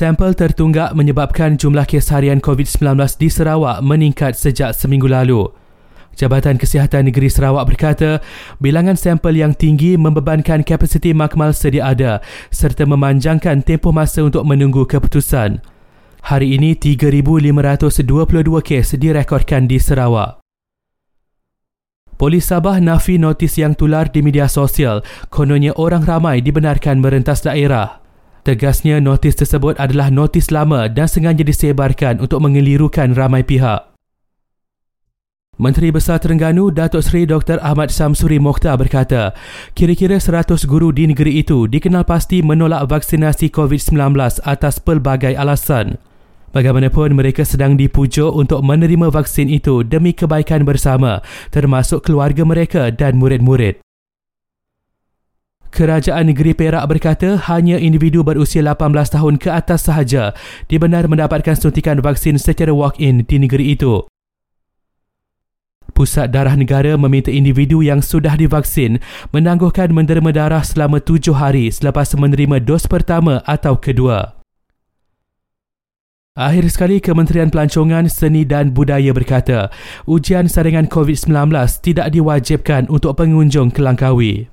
Sampel tertunggak menyebabkan jumlah kes harian COVID-19 di Sarawak meningkat sejak seminggu lalu. Jabatan Kesihatan Negeri Sarawak berkata, bilangan sampel yang tinggi membebankan kapasiti makmal sedia ada serta memanjangkan tempoh masa untuk menunggu keputusan. Hari ini 3,522 kes direkodkan di Sarawak. Polis Sabah nafi notis yang tular di media sosial kononnya orang ramai dibenarkan merentas daerah. Tegasnya notis tersebut adalah notis lama dan sengaja disebarkan untuk mengelirukan ramai pihak. Menteri Besar Terengganu Datuk Seri Dr. Ahmad Samsuri Mokhtar berkata, kira-kira 100 guru di negeri itu dikenal pasti menolak vaksinasi COVID-19 atas pelbagai alasan. Bagaimanapun mereka sedang dipujuk untuk menerima vaksin itu demi kebaikan bersama termasuk keluarga mereka dan murid-murid. Kerajaan Negeri Perak berkata hanya individu berusia 18 tahun ke atas sahaja dibenar mendapatkan suntikan vaksin secara walk-in di negeri itu. Pusat Darah Negara meminta individu yang sudah divaksin menangguhkan menderma darah selama tujuh hari selepas menerima dos pertama atau kedua. Akhir sekali Kementerian Pelancongan Seni dan Budaya berkata, ujian saringan COVID-19 tidak diwajibkan untuk pengunjung ke Langkawi.